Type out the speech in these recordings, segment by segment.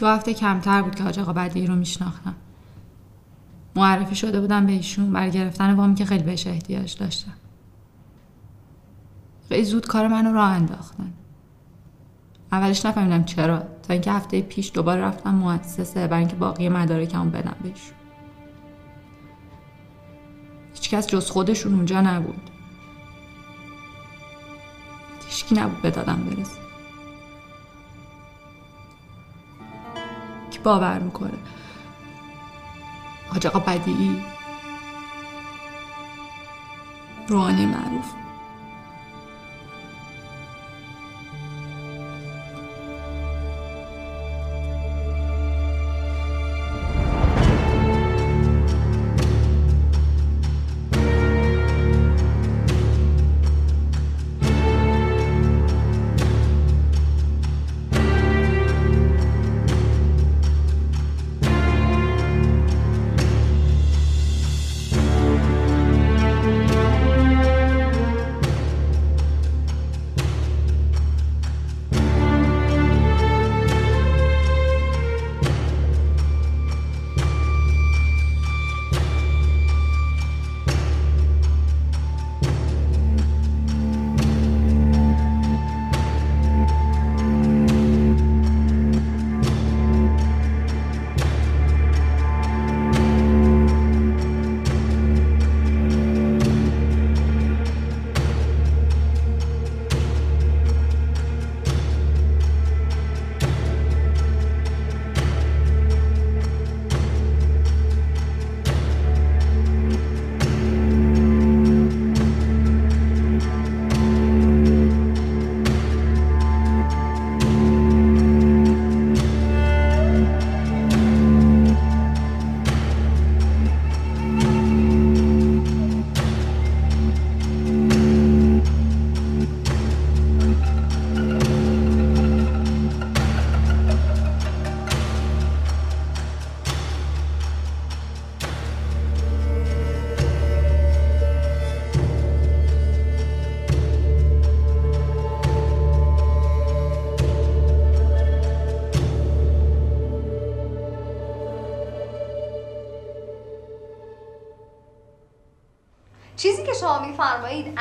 دو هفته کمتر بود که حاج آقا بدی رو میشناختم. معرفی شده بودم به ایشون برای گرفتن وامی که خیلی بهش احتیاج داشتم. خیلی زود کار منو راه انداختن. اولش نفهمیدم چرا تا اینکه هفته پیش دوباره رفتم مؤسسه برای اینکه باقی مدارکمو بدم بهشون هیچکس جز خودشون اونجا نبود. هیچکی نبود به دادم برسه. باور می‌کنه. حاج آقا بدیعی. روحانی معروف.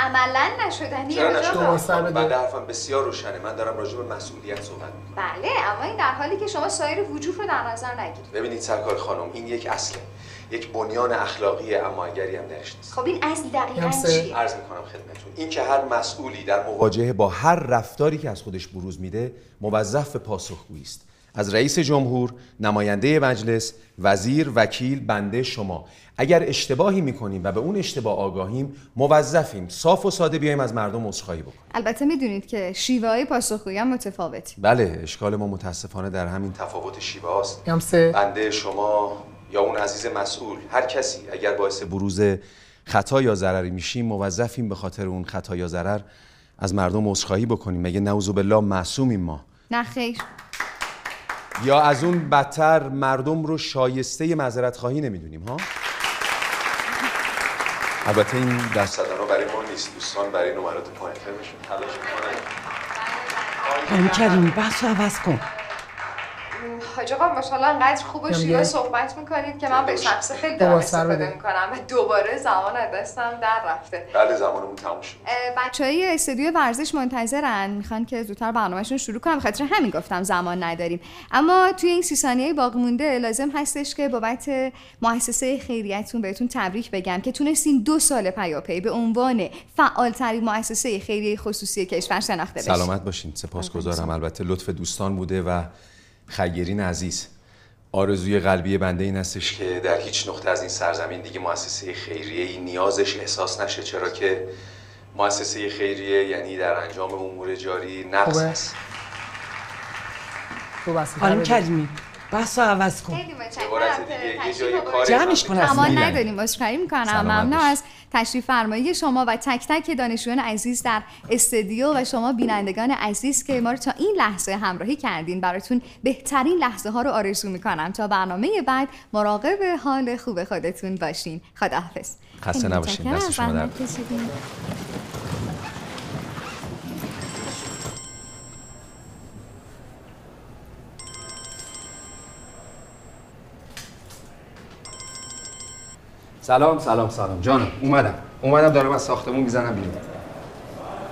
عملا نشدنیه چرا حاج نشد آقا. سر بده. من حرفم بسیار روشنه من دارم راجع به مسئولیت صحبت می‌کنم بله اما این در حالی که شما سایر وجوه رو در نظر نگیرید ببینید سرکار خانم این یک اصله یک بنیان اخلاقی اما اگری هم درش نیست خب این اصل دقیقا. چیه عرض می‌کنم خدمتتون این که هر مسئولی در مواجهه با هر رفتاری که از خودش بروز میده موظف به پاسخگویی است از رئیس جمهور، نماینده مجلس، وزیر، وکیل، بنده شما. اگر اشتباهی می‌کنیم و به اون اشتباه آگاهیم موظفیم صاف و ساده بیایم از مردم عذرخواهی بکنیم. البته می‌دونید که شیوه های پاسخگویی هم متفاوتی. بله اشکال ما متاسفانه در همین تفاوت شیوه هاست. سه بنده شما یا اون عزیز مسئول هر کسی اگر باعث بروز خطا یا ضرری میشیم موظفیم به خاطر اون خطا یا ضرر از مردم عذرخواهی بکنیم. مگه نعوذ بالله معصومیم ما؟ نه خیر. یا از اون بدتر مردم رو شایسته معذرت خواهی نمی‌دونیم ها؟ البته این دست زدن برای ما نیست. دوستان برای نمرات پایینتر بشون تلاش می‌کنن کریم بحث رو عوض کن. حاج آقا ماشاءالله انقدر خوب و شیوه صحبت می‌کنید که من به شخص خیلی دارم استفاده بده. می‌کنم. و دوباره زمان از دستم در رفته. بله زمانمون تموم شد. بچه های استودیو ورزش منتظرن. می‌خوان که زودتر برنامهشون شروع کنم خاطر همین گفتم زمان نداریم. اما توی این سی ثانیه باقی مونده لازم هستش که بابت مؤسسه خیریتون بهتون تبریک بگم که تونستین دو سال پیاپی به عنوان فعالترین مؤسسه خیریه خصوصی کشور شناخته بشین. سلامت باشین. سپاسگزارم. البته لطف دوستان بوده و خیرین عزیز. آرزوی قلبی بنده این هستش که در هیچ نقطه از این سرزمین دیگه مؤسسه خیریه ای نیازش احساس نشه چرا که مؤسسه خیریه یعنی در انجام امور جاری نقص. است. خانم کریمی بحث رو عوض کن. کار جمعش کن میلن. نداریم عذرخواهی می‌کنم. ممنون. از تشریف فرمایی شما و تک تک دانشجویان عزیز در استودیو و شما بینندگان عزیز که ما رو تا این لحظه همراهی کردین. براتون بهترین لحظه ها رو آرزو می‌کنم. تا برنامه بعد مراقب حال خوب خودتون باشین. خداحافظ. خسته نباشین. دست شما سلام سلام سلام. جانم اومدم. اومدم دارم از ساختمون می‌زنم بیرون.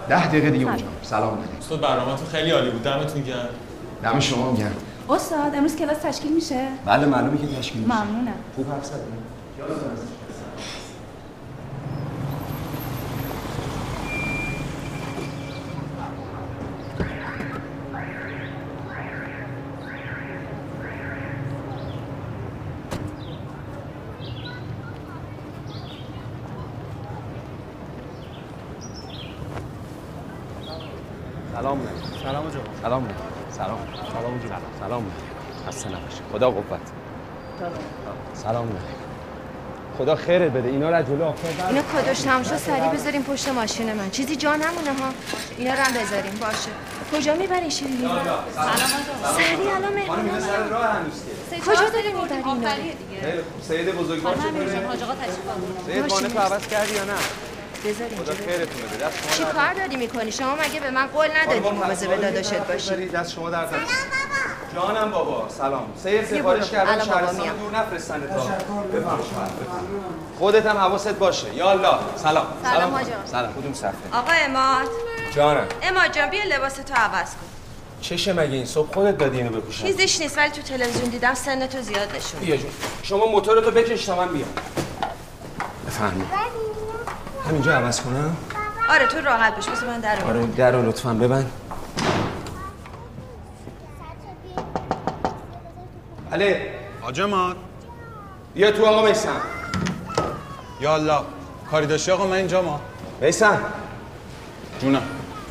ده دقیقه دیگه اونجا. سلام. علیکم. استاد برنامه‌تون خیلی عالی بود. دمتون گرم. دم شما گرم. استاد امروز کلاس تشکیل میشه؟ بله معلومه که تشکیل میشه. ممنونم. خوب حرف زدی سلام نه سلام جان سلام نه سلام سلام جون سلام نه خسته نباش خدا قوت. سلام نه خدا خیرت بده. اینا رو از جلو اینو کادوش تمام شد سریع بذاریم پشت ماشین من. چیزی جا نمونه ها. اینا رو هم بذاریم. باشه. کجا می‌بری شیرینی؟ رو سریع الان مهمون اینا سر راه هنوز که. کجا داری می‌بری اینا خیلی خوب. سید بزرگوار چطوره سید ماشین وانه تو عوض کردی یا نه؟ بذاریم خدا خیرتون بده. دست شما چی کار داری می‌کنی؟ شما مگه به من قول ندادی؟ مواظب داداشت باشی. دست شما در دست جانم بابا سلام. سید سفارش. کردم شهرستان. دور نفرستن تا. خودت هم حواست باشه. یا الله. سلام. سلام حاجا. سلام. کدوم صفحه؟ آقا اماد. جانم. اماد جان بیا لباس تو عوض کن. چشه مگه این صبح خودت دادی اینو بپوشم چیزیش نیست ولی تو تلویزیون دیدم سن تو زیاد نشون بیا جون. شما موتورتو بکش تا من بیام. بفهمی همینجا عوض کنم؟ آره تو راحت باش. بس من در رو آره در رو لطفا ببند. علی. حاج اماد بیا تو آقا میسم. یا الله کاری داشتی آقا من اینجا ما میسم. جونم.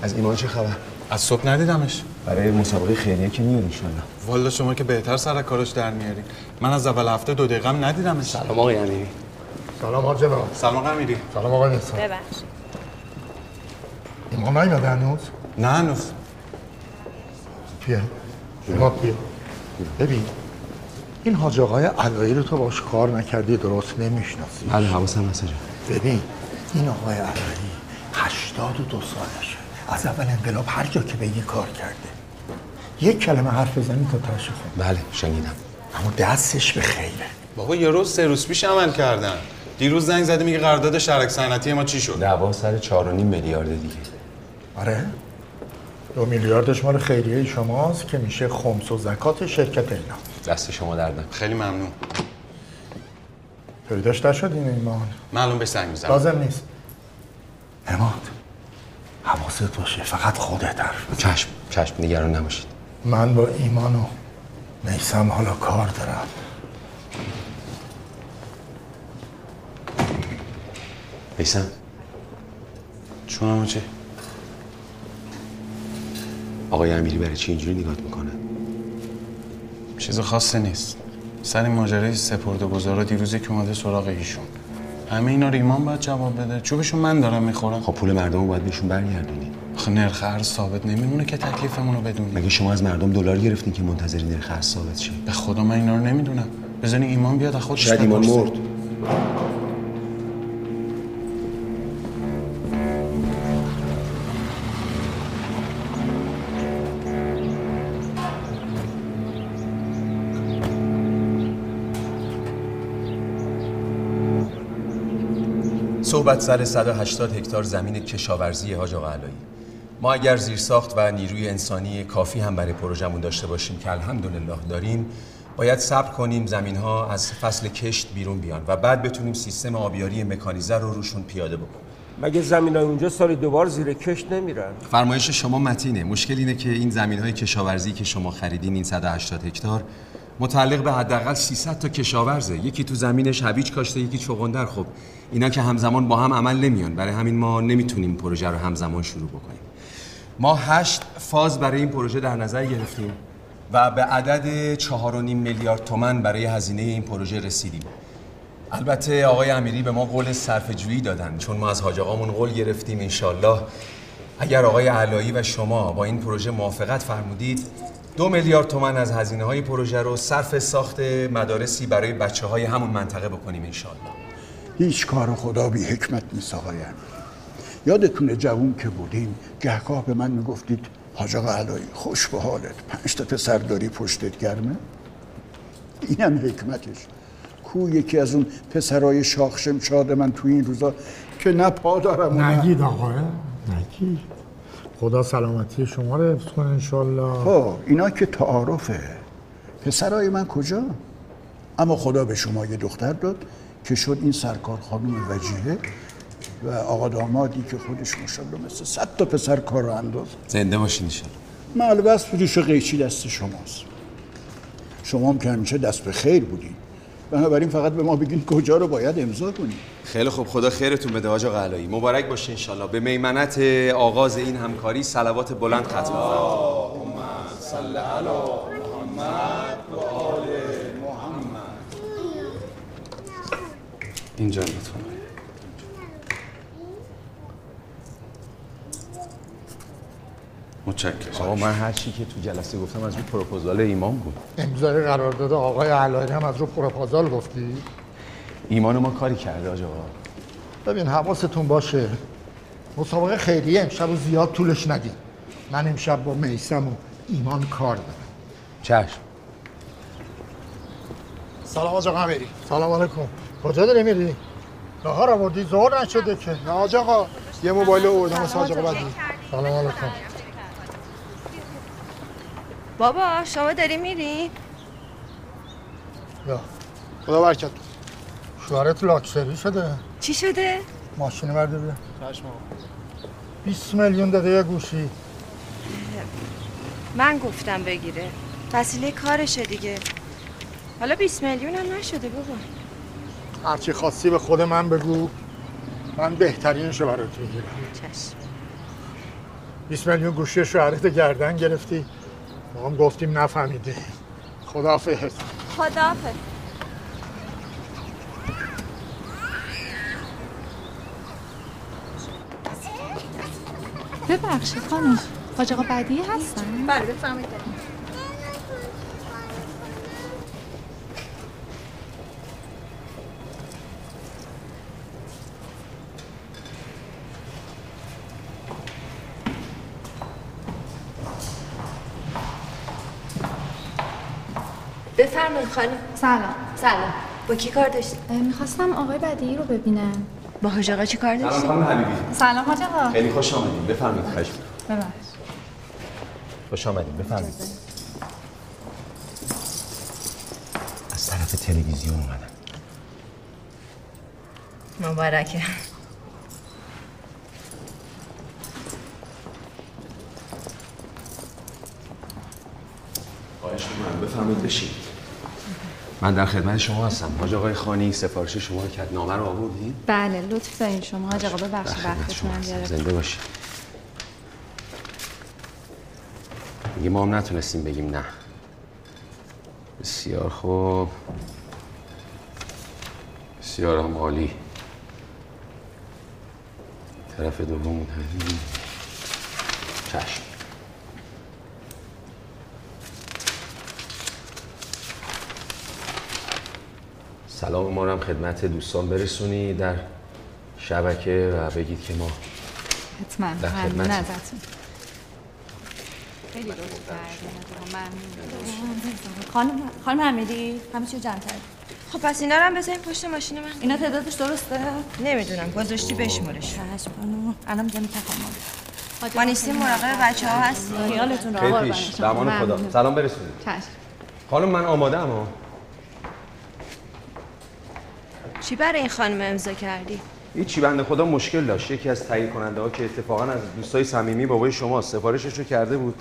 از ایمان چه خبر؟ از صبح ندیدمش. برای مسابقه خیریه که میاد انشالله والا شما که بهتر سر کارش در میاری. من از اول هفته دو دقیقه هم ندیدمش. سلام آقای امیری سلام حاج جناب. سلام قمیری سلام آقای نیسان ببخش ایمان نیمده هنوز؟ نه هنوز. بیا ایمان بیا ببین. این حاج آقای علایی رو تو باش کار نکردی درست نمی‌شناسی؟ بله حواسم هست ببین این آقای علایی هشتاد و دو سالشه. از اول انقلاب هر جا که بگی کار کرده. یک کلمه حرف بزنی تا تاشو خون بله شنیدم. اما دستش به خیره. بابا یه روز سه روز پیش عمل کردن. دیروز زنگ زده میگه قرارداد شرک صنعتی ما چی شد؟ دعوا سر چهار و نیم میلیارد دیگه. آره؟ دو میلیاردش مال خیریه شماست که میشه خمس و زکات شرکت اینا دست شما دردم خیلی ممنون. پیداش نشد این ایمان معلوم بهش زنگ می‌زنم. لازم نیست. اماد حواست باشه فقط خودت حرف. چشم چشم نگران نباشید. من با ایمان و میسم حالا کار دارم. میسم چونم چه؟ آقای امیری برای چی اینجوری نگاه می‌کنه؟ چیز خاصی نیست. سر این ماجرای سپرده گذارا دیروزی که اومده سراغ ایشون. همه اینا رو ایمان باید جواب بده. چوبشو من دارم می‌خورم. خب پول مردم رو باید بهشون برگردونی. آخه نرخ ارز ثابت نمیمونه که تکلیفمون رو بدونیم مگه شما از مردم دلار گرفتین که منتظر نرخ ارز ثابت شه؟ به خدا من اینا رو نمی‌دونم. بزنی ایمان بیاد از خودش شاید ایمان. مرد. صحبت سر 180 هکتار زمین کشاورزی حاج آقا علایی. ما اگر زیرساخت و نیروی انسانی کافی هم برای پروژمون داشته باشیم که الحمدلله داریم باید صبر کنیم زمین ها از فصل کشت بیرون بیان و بعد بتونیم سیستم آبیاری مکانیزه رو روشون پیاده بکنیم. مگه زمین های اونجا سال دوبار زیر کشت نمیرن؟ فرمایش شما متینه. مشکل اینه که این زمین های کشاورزی که شما خریدین این 180 هکتار متعلق به حداقل 300 تا کشاورزه. یکی تو زمینش هویج کاشته یکی چغندر. خب اینا که همزمان با هم عمل نمیان. برای همین ما نمی‌تونیم پروژه رو همزمان شروع بکنیم. ما هشت فاز برای این پروژه در نظر گرفتیم و به عدد 4.5 میلیارد تومن برای هزینه این پروژه رسیدیم. البته آقای امیری به ما قول صرفه‌جویی دادن چون ما از حاج آقامون قول گرفتیم انشالله اگر آقای علایی و شما با این پروژه موافقت فرمودید دو میلیارد تومن از هزینه های پروژه رو صرف ساخت مدارسی برای بچه های همون منطقه بکنیم انشالله هیچ کار خدا بی حکمت نیست آقای امیر. یادتونه جوون که بودیم گهگاه به من می‌گفتید حاج آقا علایی خوش به حالت. پنج تا پسر داری پشتت گرمه؟ اینم حکمتش. کو یکی از اون پسرای شاخ شمشاد من تو این روزا که نه پا دارم نگید آقا نگید. خدا سلامتی شما رو حفظ کنه انشالله خب اینا که تعارفه. پسرای من کجا؟ اما خدا به شما یه دختر داد که شد این سرکار خانم وجیه و آقا دامادی که خودش ماشاءالله مثل صد تا پسر کار رو انداز زنده باشین ایشان معلومه ریش و قیچی دست شماست. شما هم که همیشه دست به خیر بودین. بنابراین فقط به ما بگین کجا رو باید امضا کنیم. خیلی خوب خدا خیرتون بده آقا قلایی. مبارک باشه انشالله. به میمنت آغاز این همکاری صلوات بلند ختم بفرمایید اینجا لطفا. متشکرم. آقا من هر چی که تو جلسه گفتم از اون پروپوزال ایمان بود. امضای قرارداد آقای علایی هم از رو پروپوزال گفتی؟ ایمان ما کاری کرده آقا؟ ببین حواستون باشه. مسابقه خیریه امشب رو زیاد طولش ندید من امشب با میسم و ایمان کار دارم. چشم. سلام آقا قمری سلام علیکم. کجا داری میری؟ نهار آوردی زور نشده که. نه آج آقا یه موبایل آوردم واسه آج آقا بدی. سلام علیکم. بابا شما داری میری؟ یا. خدا برکت. شوهرت لاکسری شده. چی شده؟ ماشین برده بیا. 20 میلیون داده یه گوشی. من گفتم بگیره. وسیله کارشه دیگه. حالا 20 میلیون هم نشده بابا. هرچی خواستی به خود من بگو. من بهترینشو برات می‌گیرم. چشم. 20 میلیون گوشی شوهرت گردن گرفتی. ما هم گفتیم نفهمیدی. خداحافظ. خداحافظ. ببخشید خانم حاج آقا بدی هستن؟ بله بفرمایید. خانم سلام. سلام. با کی کار داشتی؟ می‌خواستم آقای بدی رو ببینم. با حاج آقا چی کار سلام داشتی؟ خانم حبیبی. سلام حاج آقا. خیلی خوش آمدید. بفرمایید می‌کنم. ببخش خوش آمدید. بفرمایید. از طرف تلویزیون اومدم. مبارکه. خواهش می‌کنم. بفرمایید بشید من در خدمت شما هستم. حاج آقای خانی سفارش شما رو کرد نامه رو آوردین؟ بله لطف دارین. شما حاج آقا ببخشید هستم. گرفت. زنده باشید. میگه ما هم نتونستیم بگیم نه. بسیار خوب. بسیار هم عالی. طرف دوم چشم. سلام ما رو هم خدمت دوستان برسونی در شبکه و بگید که ما حتما. در خدمتیم. ازتون. خیلی لطف خانم خانم امیری همه چی جمع کرد خب پس اینا رو هم بذاریم پشت ماشین من. اینا تعدادش درسته؟ نمی‌دونم گذاشتی بشمارش چشم خانم الان میگم تفاهم ما نیستیم مراقب بچه ها هست خیالتون خیلی راحت پیش. به امان خدا. سلام برسونید. چشم. خانم من آماده ام چی برای این خانم امضا کردی؟ هیچی بنده خدا مشکل داشت. یکی از تهیه کننده ها که اتفاقا از دوستای صمیمی بابای شما سفارشش رو کرده بود.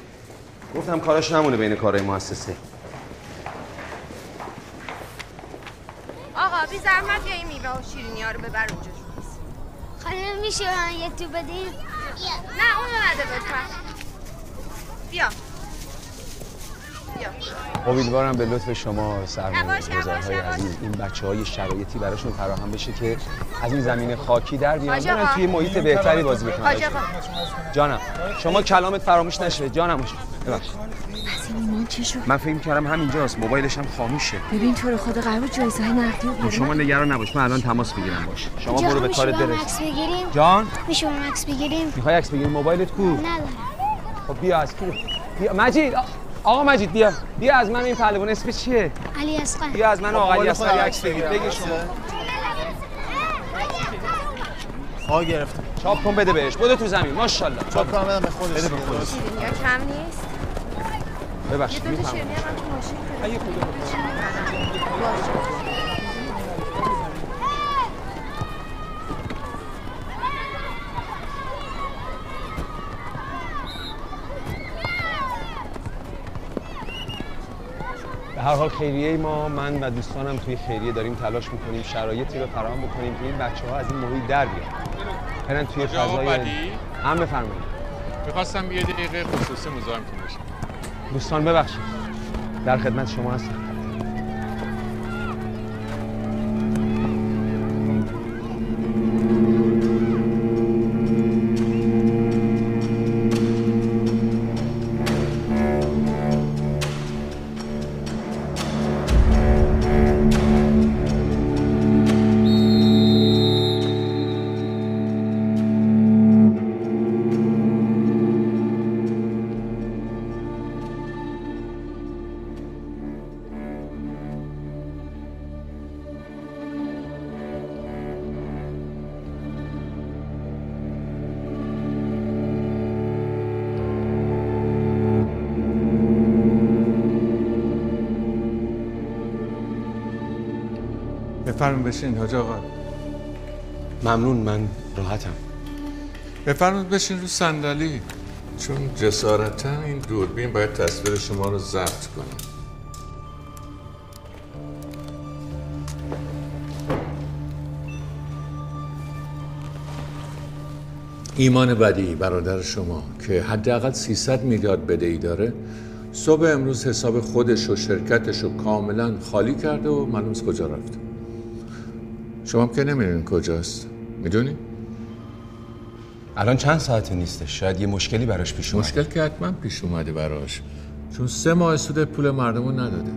گفتم کاراش نمونه بین کارهای مؤسسه. آقا بی زحمت یا این میوه و شیرینی ها رو ببر اونجا خانم میشه من یه تو بدین؟ نه اونو نده لطفا. بیا. امیدوارم به لطف شما سرمایه‌گذارهای عزیز این بچه های شرایطی براشون فراهم بشه که از این زمین خاکی در بیان برن. توی محیط بهتری بازی بکنن. جانم شما کلامت فراموش نشه جانم ببخشید. ایمان چی شد؟ من فکر کردم همینجاست. موبایلش هم خاموشه. ببین تو رو خدا قرار بود جایزه نقدی رو خب. شما نگران نباش. من الان تماس می‌گیرم باش. شما برو به کارت هم برس عکس بگیریم؟ جان؟ میشه عکس بگیریم؟ می‌خوای عکس بگیری؟ موبایلت کو؟ ندارم. خب بیا از کو بیا مجید. آقا مجید بیا. بیا از من این پهلوان اسم چیه؟ علی اسقر بیا از من و آقا علی اصغر عکس بگیر. بگیر شما. آقا گرفتم. چاپ کن بده بهش. بده تو زمین. ماشاءالله. چاپ کنم بدم به خودش. بده به خودش. یا کم نیست؟ ببخشید یه دو تا می‌فهمم شیرینی هم من تو ماشین هر حال خیریه ما. من و دوستانم توی خیریه داریم تلاش می‌کنیم شرایطی رو فراهم بکنیم که این بچه ها از این محیط در بیان. برن توی فضای؟ هم بفرمایید. می‌خواستم یه دقیقه خصوصی مزاحمتون بشم. دوستان ببخشید. در خدمت شما هستم. بفرمایید بشین حاج آقا. ممنون من راحتم. بفرمایید بشین رو صندلی. چون جسارتا این دوربین باید تصویر شما رو ضبط کنه. ایمان بدی برادر شما که حداقل 300 میلیارد بدهی داره صبح امروز حساب خودش و شرکتش رو کاملا خالی کرده و معلوم نیست کجا رفته. شما هم که نمی‌دونین کجاست. می‌دونی؟ الان چند ساعته نیستش؟ شاید یه مشکلی براش پیش اومده. مشکل که حتما پیش اومده براش. چون سه ماه سود پول مردم رو نداده.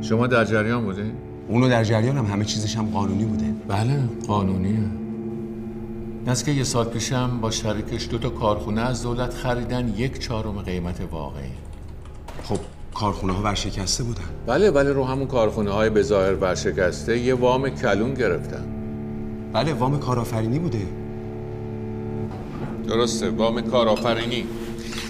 شما در جریان بودین؟ اونو در جریان هم همه چیزش هم قانونی بوده. بله قانونیه. از که یه سال پیشم با شریکش دو تا کارخونه از دولت خریدن یک چهارم قیمت واقعی. خب کارخونه ها ورشکسته بودن. بله بله رو همون کارخونه های به ظاهر ورشکسته یه وام کلون گرفتن. بله وام کارآفرینی بوده. درسته وام کارآفرینی.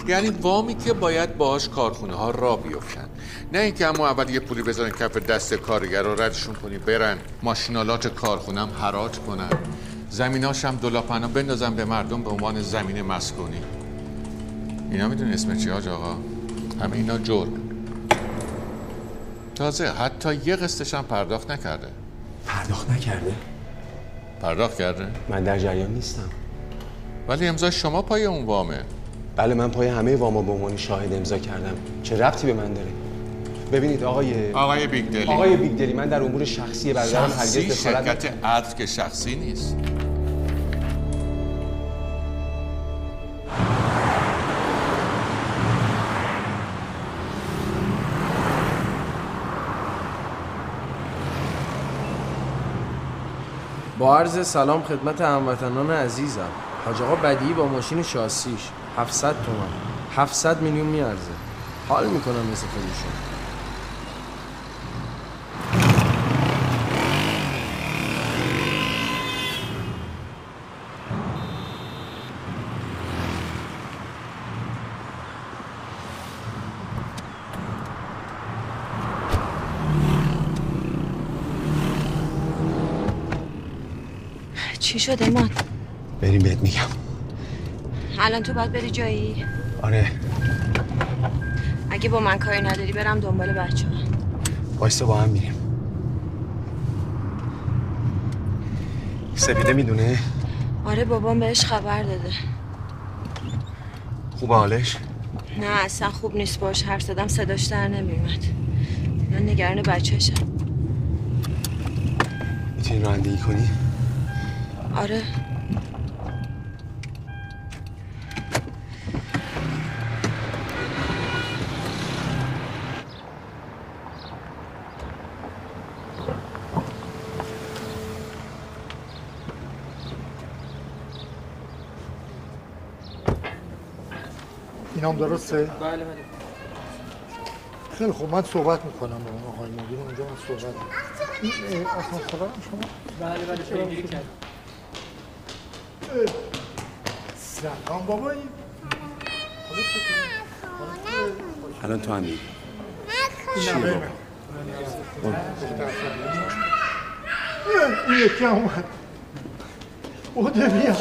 یعنی وامی که باید باهاش کارخونه ها را بیفتن. نه اینکه اما اول یه پولی بذارن کف دست کارگر رو ردشون کنی برن. ماشینالات کارخونم حراج کنن. زمیناش هم دولاپنا بندازن به مردم به عنوان زمین مسکونی. اینا می‌دونی اسم چی حاج آقا همه اینا جرم. تازه حتی یه قسطش هم پرداخت نکرده. پرداخت نکرده؟ پرداخت کرده؟ من در جریان نیستم. ولی امضا شما پای اون وامه. بله من پای همه واما به عنوان شاهد امضا کردم. چه ربطی به من داره؟ ببینید آقای آقای بیگدلی. آقای بیگدلی من در امور شخصی برادرم هرگز دخالت شرکت عطف که شخصی نیست. عرض سلام خدمت هموطنان عزیزم. حاج آقا بدیعی با ماشین شاسیش 700 تومن. 700 میلیون میارزه. حال می‌کنم مثل خودشون. شد امان بریم بهت میگم. الان تو باید بری جایی. آره. اگه با من کاری نداری برم دنبال بچه ها وایستا با هم میریم. سپیده می‌دونه؟ آره بابام بهش خبر داده. خوب حالش؟ نه اصلا خوب نیست باش حرف زدم صداش در نمیومد من نگران بچهشم. می‌تونی رانندگی کنی؟ آره. اینام درسته؟ بله بله. خیلی خوب من صحبت می‌کنم با اون آقای مدیر اونجا من صحبت می‌کنم. آسانسور هم شما؟ بله بله پیگیری کرد اه، سلام بابا. این الان تو هم میری چی نه، بابا؟ این یکی هم اومد. بوده بیا.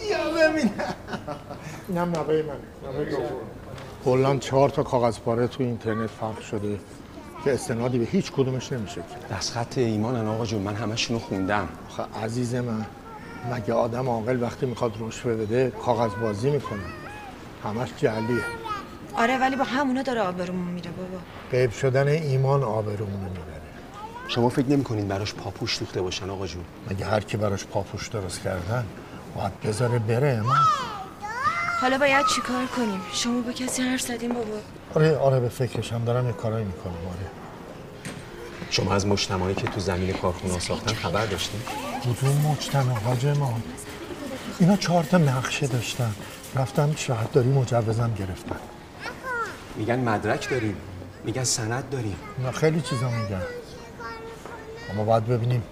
بیا ببین اینم نوه من. نوه دوم کلا چهار تا کاغذ پاره تو اینترنت پخش شده که استنادی به هیچ کدومش نمیشه دست خط ایمانن آقا جون من همشونو خوندم. آخه عزیز من. مگه آدم عاقل وقتی می‌خواد رشوه بده کاغذ بازی می‌کنه. همش جلیه آره ولی با همونا داره آبرومون میره بابا. غیب شدن ایمان آبرومونو می‌بره شما فکر نمی‌کنین براش پاپوش دوخته باشن آقا جون؟ مگه هر کی براش پاپوش درست کردن باید بذاره بره ایمان حالا باید چیکار کنیم؟ شما با کسی حرف زدیم بابا. آره آره به فکرشم دارم یه کارایی می‌کنم آره. شما از مجتمعی که تو زمین کارخونه ساختن خبر داشتین؟ کدوم مجتمع حاج ما. اینا چهار تا نقشه داشتن. رفتم شهرداری مجوزم گرفتن. میگن مدرک داریم. میگن سند داریم. اینا خیلی چیزا میگن. اما باید ببینیم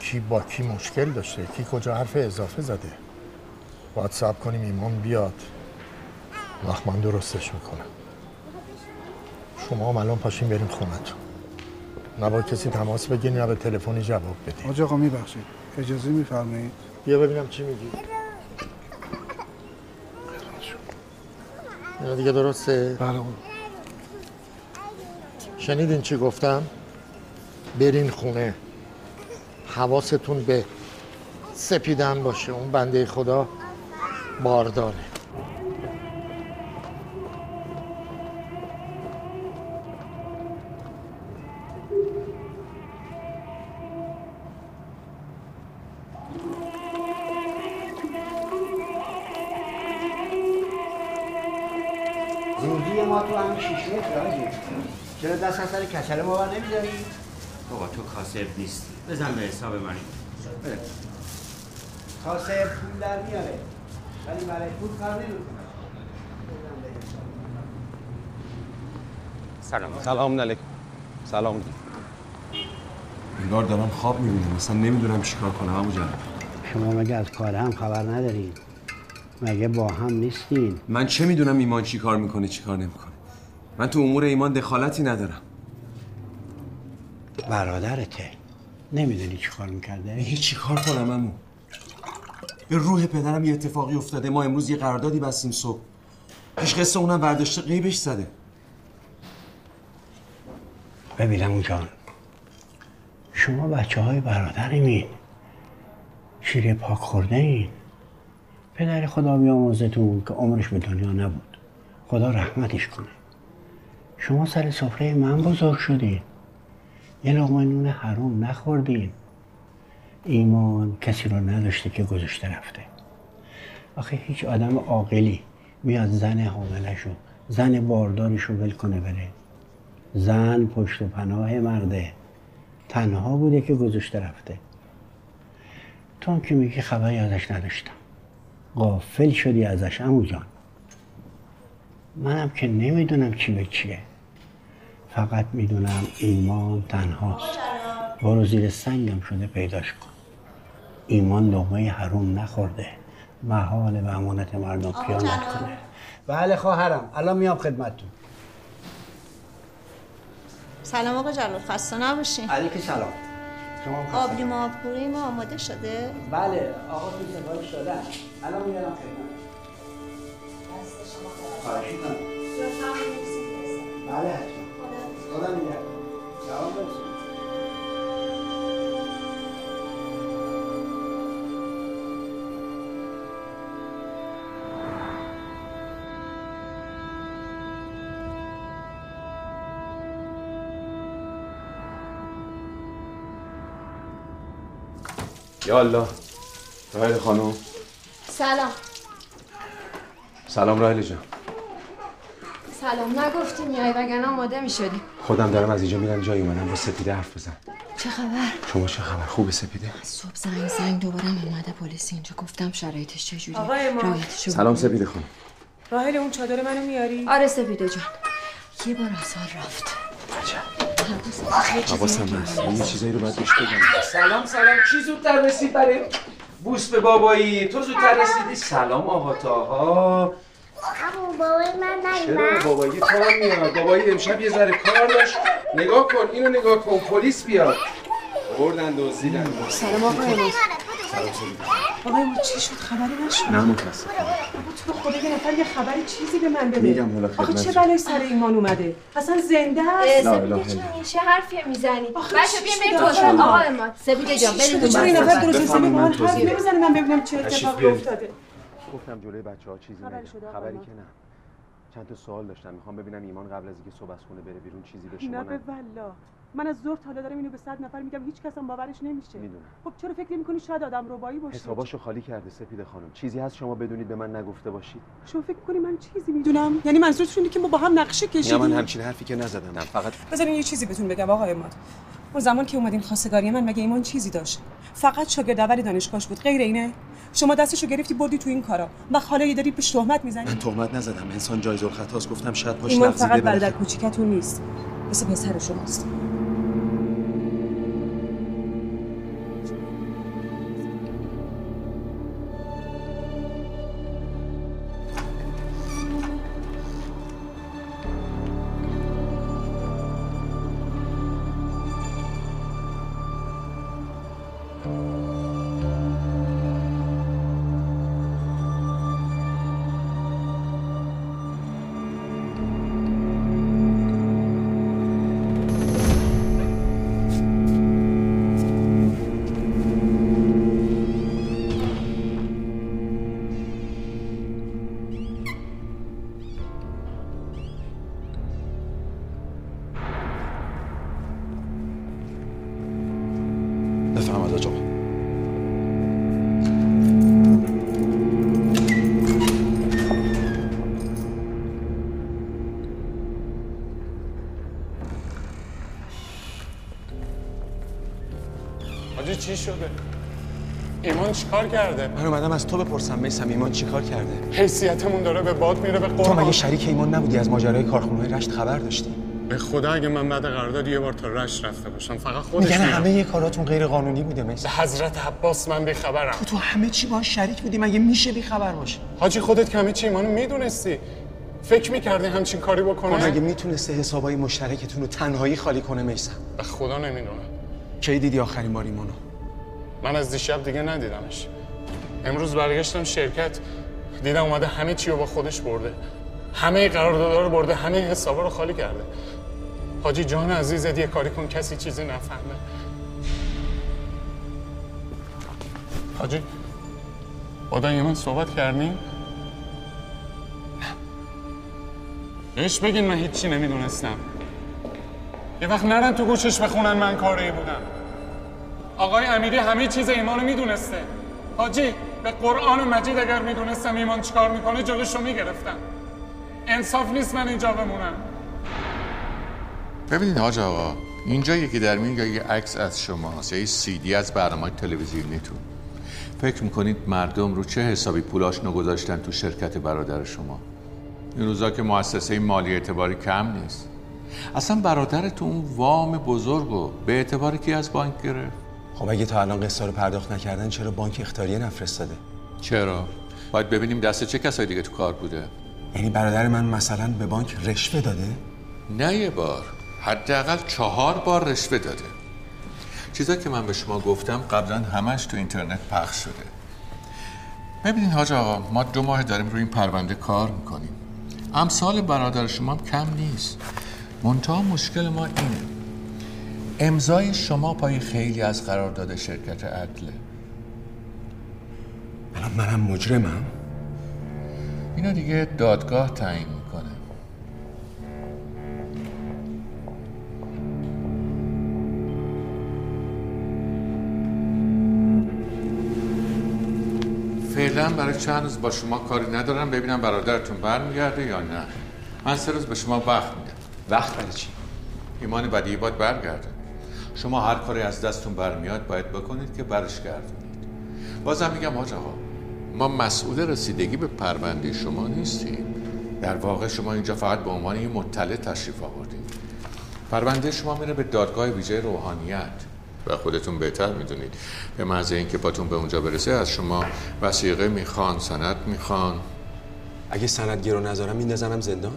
کی با کی مشکل داشته کی کجا حرف اضافه زده. باید صبر کنیم ایمان بیاد. وقت من درستش می‌کنم. شما هم الان پاشین بریم خونتون. نه با کسی تماس بگیرین نه به تلفنی جواب بدین حاج آقا میبخشید. اجازه میفرمایید؟ بیا ببینم چی میگی. اینا دیگه درسته؟ بله شنیدین چی گفتم؟ برین خونه. حواستون به سپیدن باشه. اون بنده خدا بارداره. ما بر نمیداری؟ بابا تو کاسب نیستی. بزن به حساب من. کاسه پول در میاره. ولی برای پول کار نمی‌کنه. سلام. سلام علیکم. سلام. انگار دارم خواب می‌بینم. مثلا نمی‌دونم چیکار کنم ابو جان. شما مگه از کار هم خبر ندارین مگه با هم نیستین؟ من چه می‌دونم ایمان چی کار می‌کنه چی کار نمی‌کنه؟ من تو امور ایمان دخالتی ندارم. برادرته. نمی‌دونی چی کار می‌کرده؟ هیچ چی کار کنم امو به روح پدرم یه اتفاقی افتاده. ما امروز یه قراردادی بستیم صبح. پیش قصه اونم برداشته قیبش زده. ببینم اون جان. شما بچه های برادرمین. شیر پاک خورده این پدر خدا بیامرزتون که عمرش به دنیا نبود. خدا رحمتش کنه. شما سر سفره من بزرگ شدین. یه لقمه نون حرام نخوردین ایمان کسی رو نداشته که گذاشته رفته. آخه هیچ آدم عاقلی میاد زن حاملشو زن باردارشو ول کنه بره. زن پشت و پناه مرده. تنها بوده که گذاشته رفته. تو که میگی خبری ازش نداشتم. غافل شدی ازش امو جان. منم که نمی‌دونم چی به چیه فقط می‌دونم ایمان تنهاست. برو زیر سنگم شده پیداش کن. ایمان لقمه حروم نخورده. محال به امانت مردم خیانت کنه. بله خواهرم الان میام خدمتتون. سلام آقا جلال خسته نباشین. علیک سلام. شما آبلی آبپوری ما آماده شده؟ بله آقا تو سفارش دادن الان میارم خدمت خواهش می‌کنم. بله خدا نگهدار جواب برسون یا الله. راهل خانم. سلام. سلام راهل جان. سلام. نگفتی میای وگرنه آماده می‌شدی. خودم دارم از اینجا میرم جایی اومدم با سپیده حرف بزن چه خبر؟ شما چه خبر؟ خوبه سپیده؟ صبح زنگ زنگ دوباره اومده پلیس اینجا. گفتم شرایطش چجوریه؟ آقای ما. سلام. سپیده خانم. راهل اون چادر منو میاری؟ آره سپیده جان. یه بار از حال رفت. حواسم هست. یه چیزایی رو باید بهش بگم. سلام سلام. کی زودتر رسید برای بوس به بابایی؟ تو زودتر رسیدی؟ سلام آقا تاها امو بابای من چرا؟ نیومد بابایی تو هم میاد. بابایی امشب یه ذره کار داشت. نگاه کن اینو نگاه کن. پلیس بیاد. بردن دزدیدن. سلام آقا. امروز سلام سلام آقای ما چی شد؟ خبری نشد. نه متاسفم بابا تو خدا یه نفر یه خبری چیزی به من بده. میگم حالا آخه چه. بلای سر ایمان اومده؟ اصلا زنده است لا اله الا چه حرفی می‌زنی؟ بیاین شده؟ بریم؟ تو آقا. اماد سپیده جان چی بریم چرا این. نفر درست حسابی با حرف نمی‌زنه من ببینم چه اتفاقی. افتاده. گفتم جلوی بچه ها چیزی خبری نگم خبری؟ که نه. چند تا سوال داشتم. می‌خوام ببینم ایمان قبل از اینکه صبح از خونه بره بیرون چیزی به شما نه به والله من از زور تا حالا دارم اینو به صد نفر میگم هیچ کس هم باورش نمیشه. می‌دونم. خب چرا فکر نمی‌کنی شاید آدم ربایی باشه؟ حساباشو خالی کرده سپید خانم. چیزی هست شما بدونید به من نگفته باشید؟ شما فکر می‌کنی من چیزی می‌دونم؟ یعنی منظورتون اینه که ما با هم نقشه نه من کشیدیم همچین حرفی که نزدم. نه فقط بذارین یه چیزی بهتون بگم آقا اماد. اون زمان که اومدین خواستگاری من مگه ایمان چیزی داشت؟ فقط شاگرد اول دانشگاهش بود غیر اینه؟ شما دستشو گرفتی بردی تو این کارا. و حالا یه داری پیش تهمت می‌زنی؟ من تهمت نزدم. انسان جایز الخطاست. گفتم شاید پاش ایمان فقط. برادر کوچیکتون نیست. مثل پسر شماست. چیکار کرده؟ من اومدم از تو بپرسم میسم ایمان چیکار کرده؟ حیثیتمون داره به باد میره به تو قرآن مگه شریک ایمان نبودی؟ از ماجرای کارخونه رشت خبر داشتی. به خدا اگه من بعد قرارداد یه بار تا رشت رفته باشم فقط خودش میگن. همه کاراتون غیر قانونی بوده میسم به حضرت عباس من بیخبرم تو همه چی باش شریک بودی مگه میشه بی خبر باشی حاجی خودت کمی چی ایمانو می‌دونستی. فکر می‌کردی همچین کاری خب بکنه مگه می‌تونسته حسابای مشترکتون رو تنهایی خالی کنه میسم به خدا نمی‌دونم. کی دیدی آخرین بار ایمانو؟ من از دیشب دیگه ندیدمش. امروز برگشتم شرکت. دیدم اومده همه چی رو با خودش برده. همه قراردادها رو برده همه حسابا رو خالی کرده. حاجی جان عزیزت یه کاری کن کسی چیزی نفهمه. حاجی با من صحبت کردیم؟ بهش بگین من هیچی نمی‌دونستم. یه وقت نرن تو گوشش بخونن من کاری بودم. آقای امیری همه چیز ایمانو می‌دونسته. حاجی به قرآن مجید اگر می‌دونستم ایمان چیکار می‌کنه جلوشو می‌گرفتم. انصاف نیست من اینجا بمونم. ببینید حاج آقا اینجا یکی در یا یه عکس از شماست. یا یه سیدی از برنامه تلویزیونیتون فکر می‌کنید مردم رو چه حسابی پول آشنا گذاشتن تو شرکت برادر شما؟ این روزا که مؤسسه مالی اعتباری کم نیست. اصلا برادرتون وام بزرگ و به اعتباری کی از بانک گرفت؟ خب اگه تا الان قسطا رو پرداخت نکردن چرا بانک اختاریه نفرستاده؟ چرا؟ باید ببینیم دست چه کسایی دیگه تو کار بوده. یعنی برادر من مثلا به بانک رشوه داده؟ نه یه بار. حداقل چهار بار رشوه داده. چیزایی که من به شما گفتم قبلا همش تو اینترنت پخش شده. ببینید حاج آقا ما دو ماه داریم روی این پرونده کار می‌کنیم. امثال برادر شما هم کم نیست. منتها مشکل ما اینه. امضای شما پای خیلی از قرارداد شرکت عدله. الان منم مجرمم. اینو دیگه دادگاه تعیین می‌کنه. فعلا برای چند روز با شما کاری ندارم ببینم برادرتون برمیگرده یا نه. من سه روز به شما وقت میدم. وقت برای چی؟ ایمان بدی باید برگرده شما هر کاری از دستتون برمیاد باید بکنید که برش گردونید بازم میگم حاج آقا ما مسئول رسیدگی به پرونده شما نیستیم. در واقع شما اینجا فقط به عنوان یه مطلع تشریف آوردید پرونده شما میره به دادگاه ویژه روحانیت. و خودتون بهتر می‌دونید. به محض اینکه پاتون به اونجا برسه از شما وسیقه می‌خوان سند می‌خوان. اگه سند گرو نذارم میندازنم زندان؟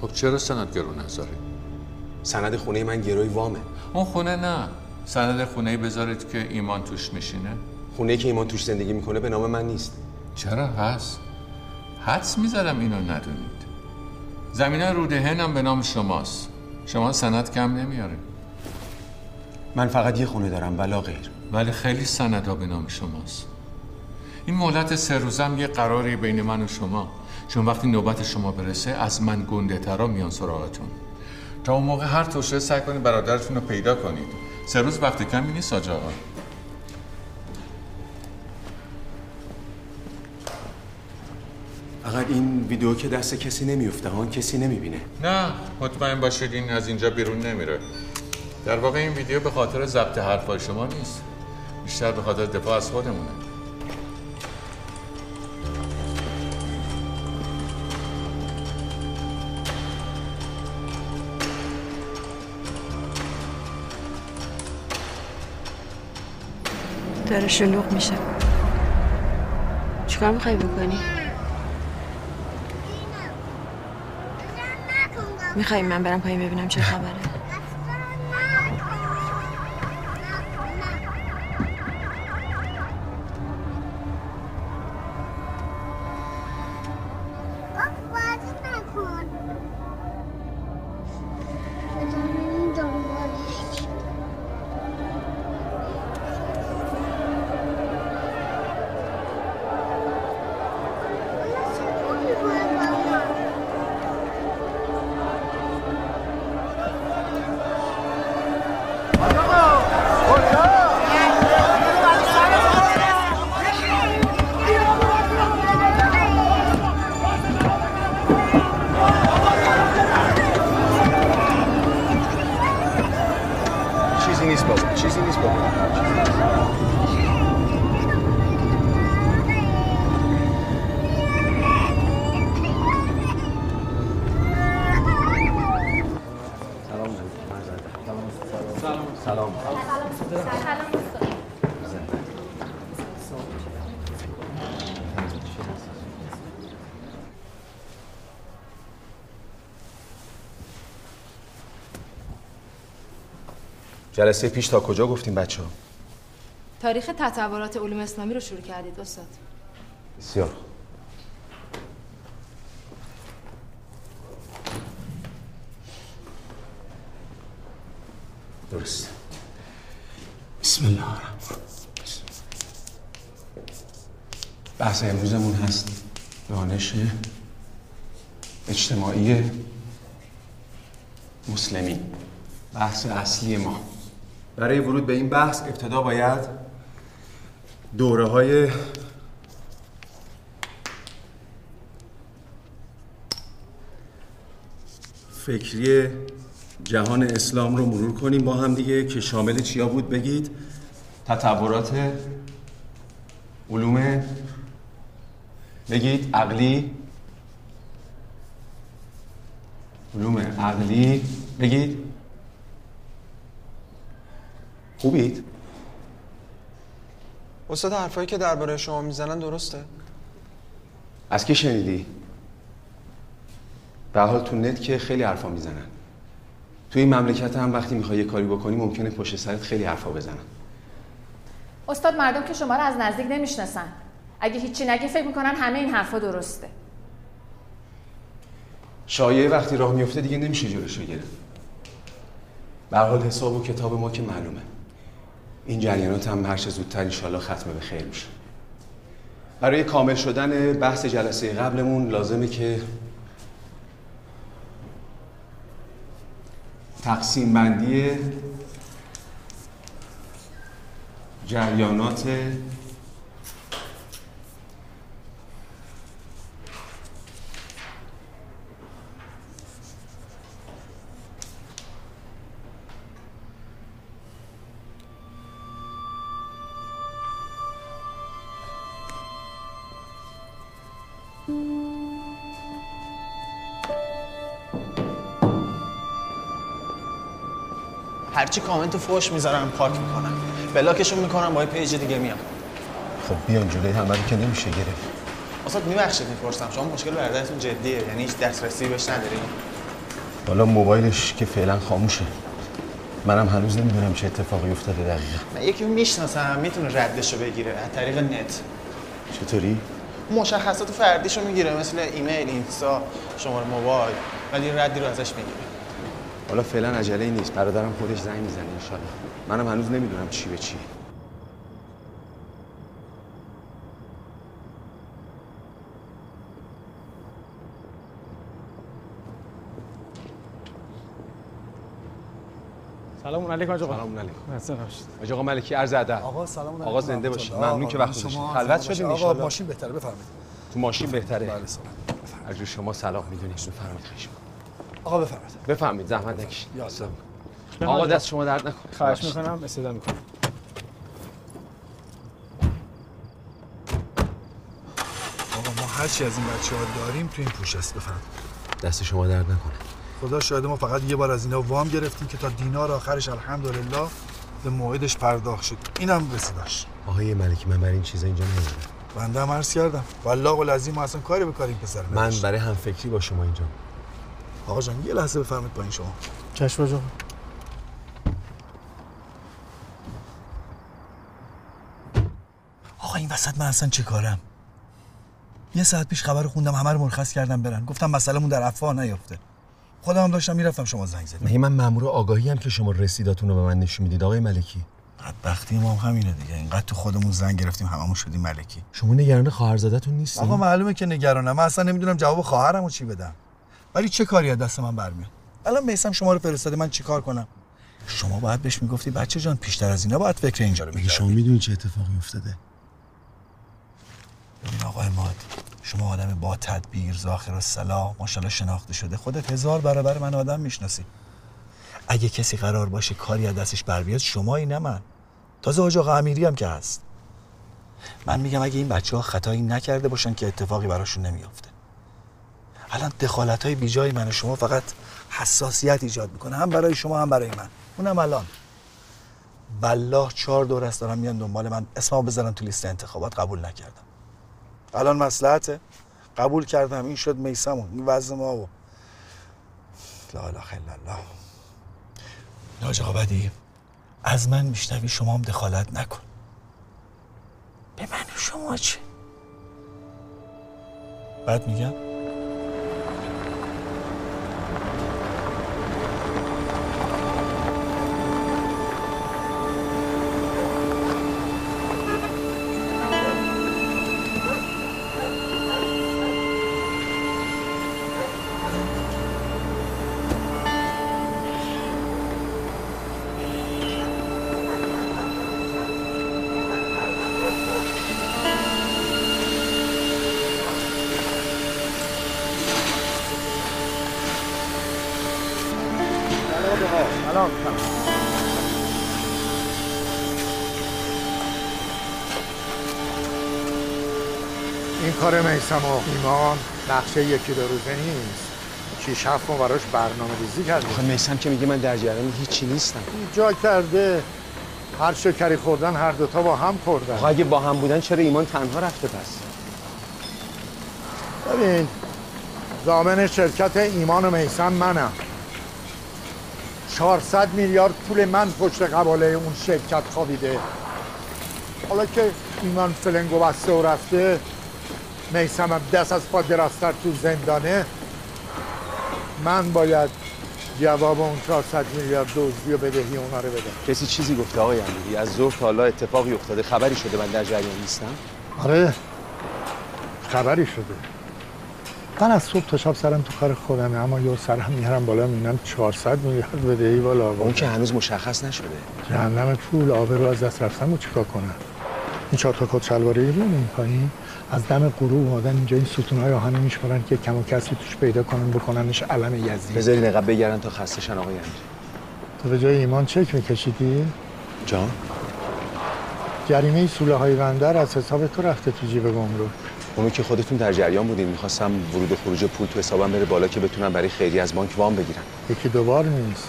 خب چرا سند گرو نذاری سند خونه من گروی وامه. اون خونه نه. سند خونه بذارید که ایمان توش میشینه. خونه که ایمان توش زندگی می‌کنه به نام من نیست. چرا هست حدس می‌ذارم اینو ندونید. زمینه رودهن هم به نام شماست. شما سند کم نمیارید من فقط یه خونه دارم ولا غیر. ولی خیلی سندها به نام شماست. این مهلت سه روزم یه قراری بین من و شما. چون وقتی نوبت شما برسه از من گنده ترا میان سراغتون. تا اون موقع هر توشه سعی کنید برادرتون رو پیدا کنید. سه روز وقت کمی نیست آجا. آقا فقط این ویدیو که دست کسی نمیفته ها کسی نمی‌بینه. نه مطمئن باشید این از اینجا بیرون نمیره. در واقع این ویدیو به خاطر ضبط حرفای شما نیست. بیشتر به خاطر دفاع از خودمونه. داره شلوغ میشه چیکار می‌خوای بکنی؟ می‌خوای من برم پایین ببینم چه خبره؟ جلسه پیش تا کجا گفتیم بچه ها؟ تاریخ تطورات علوم اسلامی رو شروع کردید استاد. بسیار. درست. بسم الله الرحمن بحث امروزمون هست دانش اجتماعی مسلمین. بحث اصلی ما. برای ورود به این بحث ابتدا باید دوره های فکری جهان اسلام رو مرور کنیم با هم دیگه که شامل چیا بود بگید. تطورات علوم بگید عقلی. علوم عقلی بگید. خوبید؟ استاد حرفایی که درباره شما می‌زنن درسته؟ از کی شنیدی؟ به حال تو نت که خیلی حرفا می‌زنن. تو این مملکت هم وقتی می‌خوای یه کاری بکنی ممکنه پشت سرت خیلی حرفا بزنن. استاد مردم که شما رو از نزدیک نمی‌شناسن. اگه هیچی نگی فکر می‌کنن همه این حرفا درسته. شایعه وقتی راه میفته دیگه نمیشه جلوشو گرفت. به هر حال حساب و کتاب ما که معلومه. این جریانات هم هرچه زودتر انشالله ختمه به خیر میشه. برای کامل شدن بحث جلسه قبلمون لازمه که تقسیم بندی جریانات هرچی کامنت فوش می‌ذارم پاک می‌کنم. block شون می‌کنم با page دیگه میام. خب بیا اینجوری همه که نمیشه گرفت. اصلاً میبخشید می‌پرسم. شما مشکل برادرتون جدیه یعنی هیچ دسترسی بهش نداری حالا موبایلش که فعلا خاموشه. منم هنوز نمی‌دونم چه اتفاقی افتاده دقیقا. من یکی می‌شناسم می‌تونه ردش رو بگیره. از طریق نت. چطوری؟ مشخصات فردیشو می‌گیره مثل ایمیل اینستا شماره موبایل ولی ردی رو ازش می‌گیره. حالا فعلا عجله نیست. برادرم خودش زنگ می‌زنه انشالله. منم هنوز نمی‌دونم چی به چیه سلام علیکم آقا سلام علیکم حسن باشید آقا ملکی عرض ادب. آقا سلام علیکم. آقا زنده باشید. آقا، ممنون که وقت شما خلوت. شدیم آقا ماشین بهتره بفرمایید. تو ماشین بهتره. بله سلام. شما سلام می‌دونید بفرمایید می‌کنم. آقا بفرمایید. بفهمید زحمت نکشید. یا سلام. آقا دست شما درد نکنه. خواهش. می‌کنم. استفاده می‌کنم. آقا ما هر چی از این بچه ها داریم تو این پوش است. بفهم دست شما درد نکنه. خدا شاهد ما فقط یه بار از اینا وام گرفتیم که تا دینار آخرش الحمدلله به موعدش پرداخت شد. اینم رسیدش آقای ملکی من برای این چیزا اینجا نمیارم بنده هم عرض کردم. والله العظیم ما اصلا کاری به کار این پسر من. برای همفکری با شما اینجا. آقا جان یه لحظه بفرمایید پایین شما. چشم آقا آقا این وسط من اصلا چه کارم؟ یه ساعت پیش خبر خوندم همه رو مرخص کردم برن. گفتم مسئلهمون در افواه نیفته خودم هم داشتم می‌رفتم شما زنگ زدید مگه من مامور آگاهی هم که شما رسیداتون رو به من نشون می‌دید. آقای ملکی. بدبختی ما هم همینه دیگه. اینقدر تو خودمون زنگ گرفتیم هممون شدیم ملکی. شما نگران خواهرزادتون نیستین؟ آقا معلومه که نگرانم. من اصلا نمی‌دونم جواب خواهرمو چی بدم. ولی چه کاری از دست من برمیاد؟ الان میسم شما رو فرستاده من چیکار کنم؟ شما باید بهش می‌گفتی بچه جان بیشتر از اینا باید فکر اینجا رو می‌کردی. شما می‌دونید چه اتفاقی افتاده؟ آقای ماد شما آدم با تدبیر ذاخر و صلاح ماشاءالله شناخته شده. خودت هزار برابر من آدم می‌شناسی. اگه کسی قرار باشه کاری از دستش بر بیاد شمایی نه من. تازه حاج آقا امیری هم که هست. من میگم اگه این بچه ها خطایی نکرده باشن که اتفاقی براشون نمیافته. الان دخالت های بیجای من و شما فقط حساسیت ایجاد می‌کنه. هم برای شما هم برای من. اونم الان. بالله چهار دور است دارم میان دنبال من. اسممو بذارم تو لیست انتخابات. قبول نکردم. الان مسلحته. قبول کردم. این شد میسمون. این وضع ما و لا اله الا الله. حاج آقا بدی از من میشنوی شما هم دخالت نکن. به من و شما چه؟ بعد میگم؟ میسم و ایمان نقشه یکی دو روزه نیست. شیش هفت ما براش برنامه ریزی کردیم. آخه میسم که میگه من در جریان هیچی نیستم. جا کرده هر شکری خوردن هر دوتا با هم خوردن. آقا اگه با هم بودن چرا ایمان تنها رفته پس؟ ببین زامن شرکت ایمان و میسم منم. 400 میلیارد پول من پشت قباله اون شرکت خوابیده. حالا که ایمان فلنگو بسته و رفته میسم هم دست از پا دراستر تو زندانه. من باید جواب اون 400 میلیارد دزدی و بدهی اونا رو بدم. کسی چیزی گفته آقای امیری؟ از ظهر تا حالا اتفاقی افتاده خبری شده من در جریان نیستم؟ آره خبری شده. من از صبح تا شب سرم تو کار خودمه اما یه سرم میارم بالا می‌بینم 400 میلیارد بدهی بالا اون که هنوز مشخص نشده. جهنم پول آبرو از دست رفتم و چیکار کنم؟ این چهار تا کت شلواره رو این پایین از دم غروب اومدن اینجا این ستونهای آهنی میشمارن که کم و کسی توش پیدا کنن بکننش علم یزدی. بذارین عقب بگردن تا خستشن آقای امیری تو به جای ایمان چک میکشیدی؟ جان. جریمه سوله های بندر از حساب تو رفته تو جیب گمرک. اونو که خودتون در جریان بودین می‌خواستم ورود و خروج پول تو حسابم بره بالا که بتونم برای خیری از بانک وام بگیرم. یکی دوبار نیست.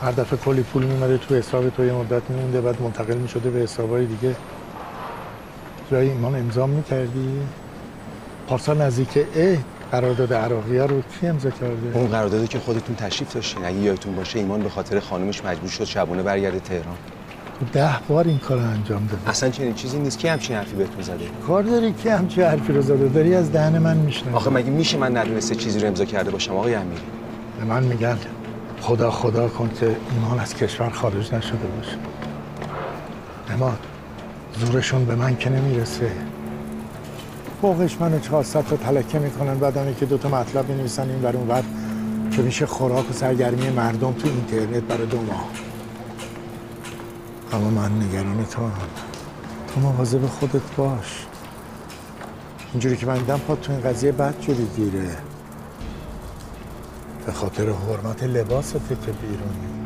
هر دفعه کلی پول میمده تو حساب تو یه مدت میمونده بعد منتقل می‌شده به حسابای دیگه. جای ایمان امضا می‌کردی؟ پارسال نزدیک عید قرارداد عراقیه رو کی امضا کرده؟ اون قراردادی که خودتون تشریف داشتین. اگه یادتون باشه ایمان به خاطر خانمش مجبور شد شبونه برگرده تهران. تو ده بار این کار انجام دادی اصلا چنین چیزی نیست. که همچین حرفی بهتون زده کار داری؟ که همچی حرفی رو زده؟ داری از دهن من میشنوی. آخه مگه میشه من ندونسته چیزی رو امضا کرده باشم آقای امیری؟ به من میگن خدا خدا کن که ایمان از کشور خارج نشده باشه. نماد زورشون به من که نمی‌رسه. فوقش منو 400 تا تلکه می‌کنن بعدم که دوتا مطلب بنویسن این اون ور که میشه خوراک و سرگرمی مردم تو اینترنت برای دو ماه. اما من نگران تو هم. تو مواظب خودت باش. اینجوری که من دیدم پا تو این قضیه بد جوری گیره. به خاطر حرمت لباسته که بیرونی.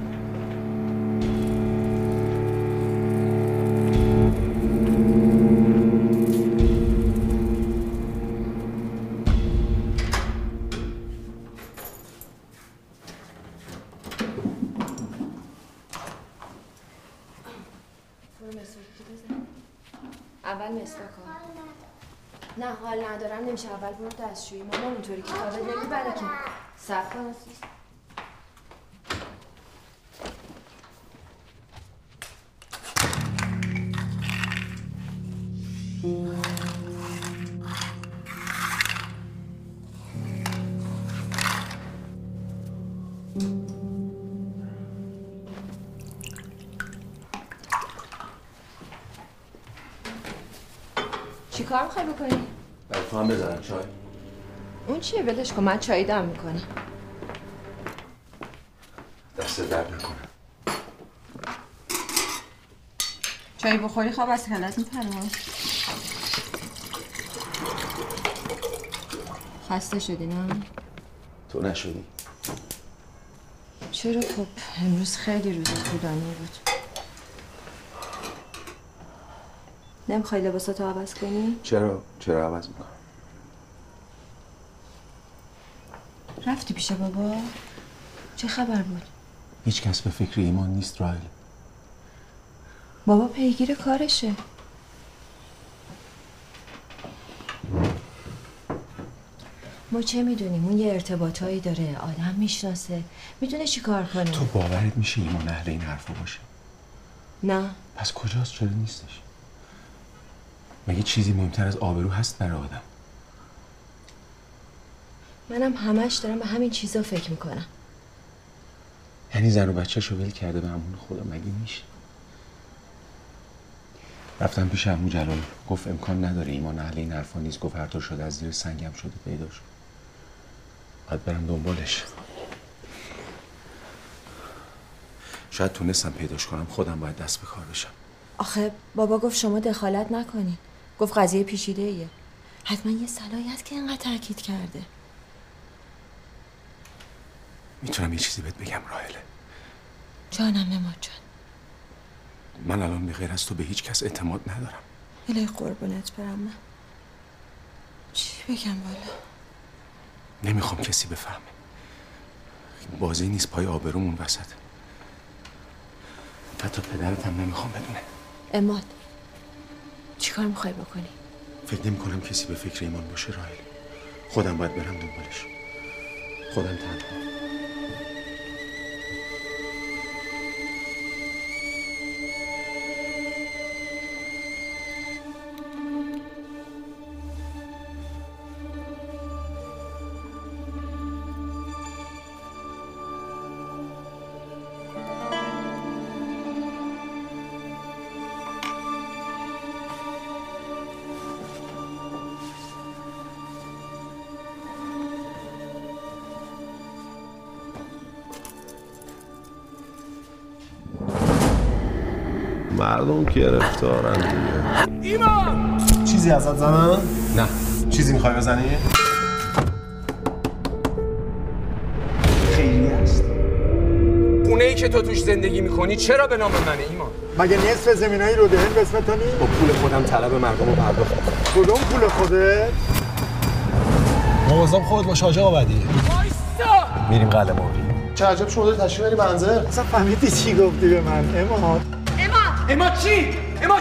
نمیشه اول برو دستشویی ماما اونطوری که کابل نمی‌بره که سب کن. چی کار می‌خوای بکنی؟ هم بذارم چای. اون چیه؟ ولش کن من چایی دم می‌کنم. دست درد نکنه. چایی بخوری؟ خواب از خلت میپره خسته شدی نه؟ تو نشدی. چرا؟ خب امروز خیلی روز طولانی بود. نمی‌خوای لباساتو عوض کنی؟ چرا؟ چرا عوض می‌کنم؟ رفتی پیش بابا؟ چه خبر بود؟ هیچ کس به فکر ایمان نیست رایل. بابا پیگیر کارشه. ما چه می‌دونیم؟ اون یه ارتباطایی داره آدم می‌شناسه. می‌دونه چی کار کنه. تو باورت میشه ایمان اهل این حرفا باشه؟ نه. پس کجاست؟ چرا نیستش؟ مگه چیزی مهمتر از آبرو هست برای آدم؟ منم همش دارم به همین چیزا فکر می‌کنم. یعنی زن و بچه ول کرده به همون خدا مگه میشه؟ رفتم پیش عمو جلال. گفت امکان نداره ایمان اهل این حرفا نیست. گفت هر طور شده از زیر سنگم شده پیدا شد. باید برم دنبالش. شاید تونستم پیداش کنم. خودم باید دست به کار بشم. آخه بابا گفت شما دخالت نکنین. گفت قضیه پیچیده ایه حتما یه صلاحی هست که اینقدر تاکید کرده. می‌تونم یه چیزی بهت بگم راهله جانم نماد جان من الان به غیر از تو به هیچ کس اعتماد ندارم. الهی قربونت برم من. چی بگم بالا؟ نمی‌خوام کسی بفهمه. بازی نیست پای آبرومون وسط. حتی پدرت هم نمی‌خوام بدونه. اماد چیکار می‌خوای بکنی؟ فکر نمی کنم کسی به فکر ایمان باشه راهل خودم باید برم دنبالش. خودم تنها. گرفتارن دیگه. ایمان! چیزی ازت زنم؟ نه. چیزی می‌خوای بزنی؟ خیلی هست. خونه ای که تو توش زندگی می‌کنی چرا به نام منه ایمان؟ مگه نصف زمینایی رو دهن به اسم تو نیست؟ با پول خودم طلب مردم رو پرداخت کدوم پول خودت؟ مواظب خودت باش حاج آقا بدی وایسا میریم قلعه مرغی چه عجب شما داری تشریف بری منزل. اصلا فهمیدی چی گفتی به من اماد؟ اما اما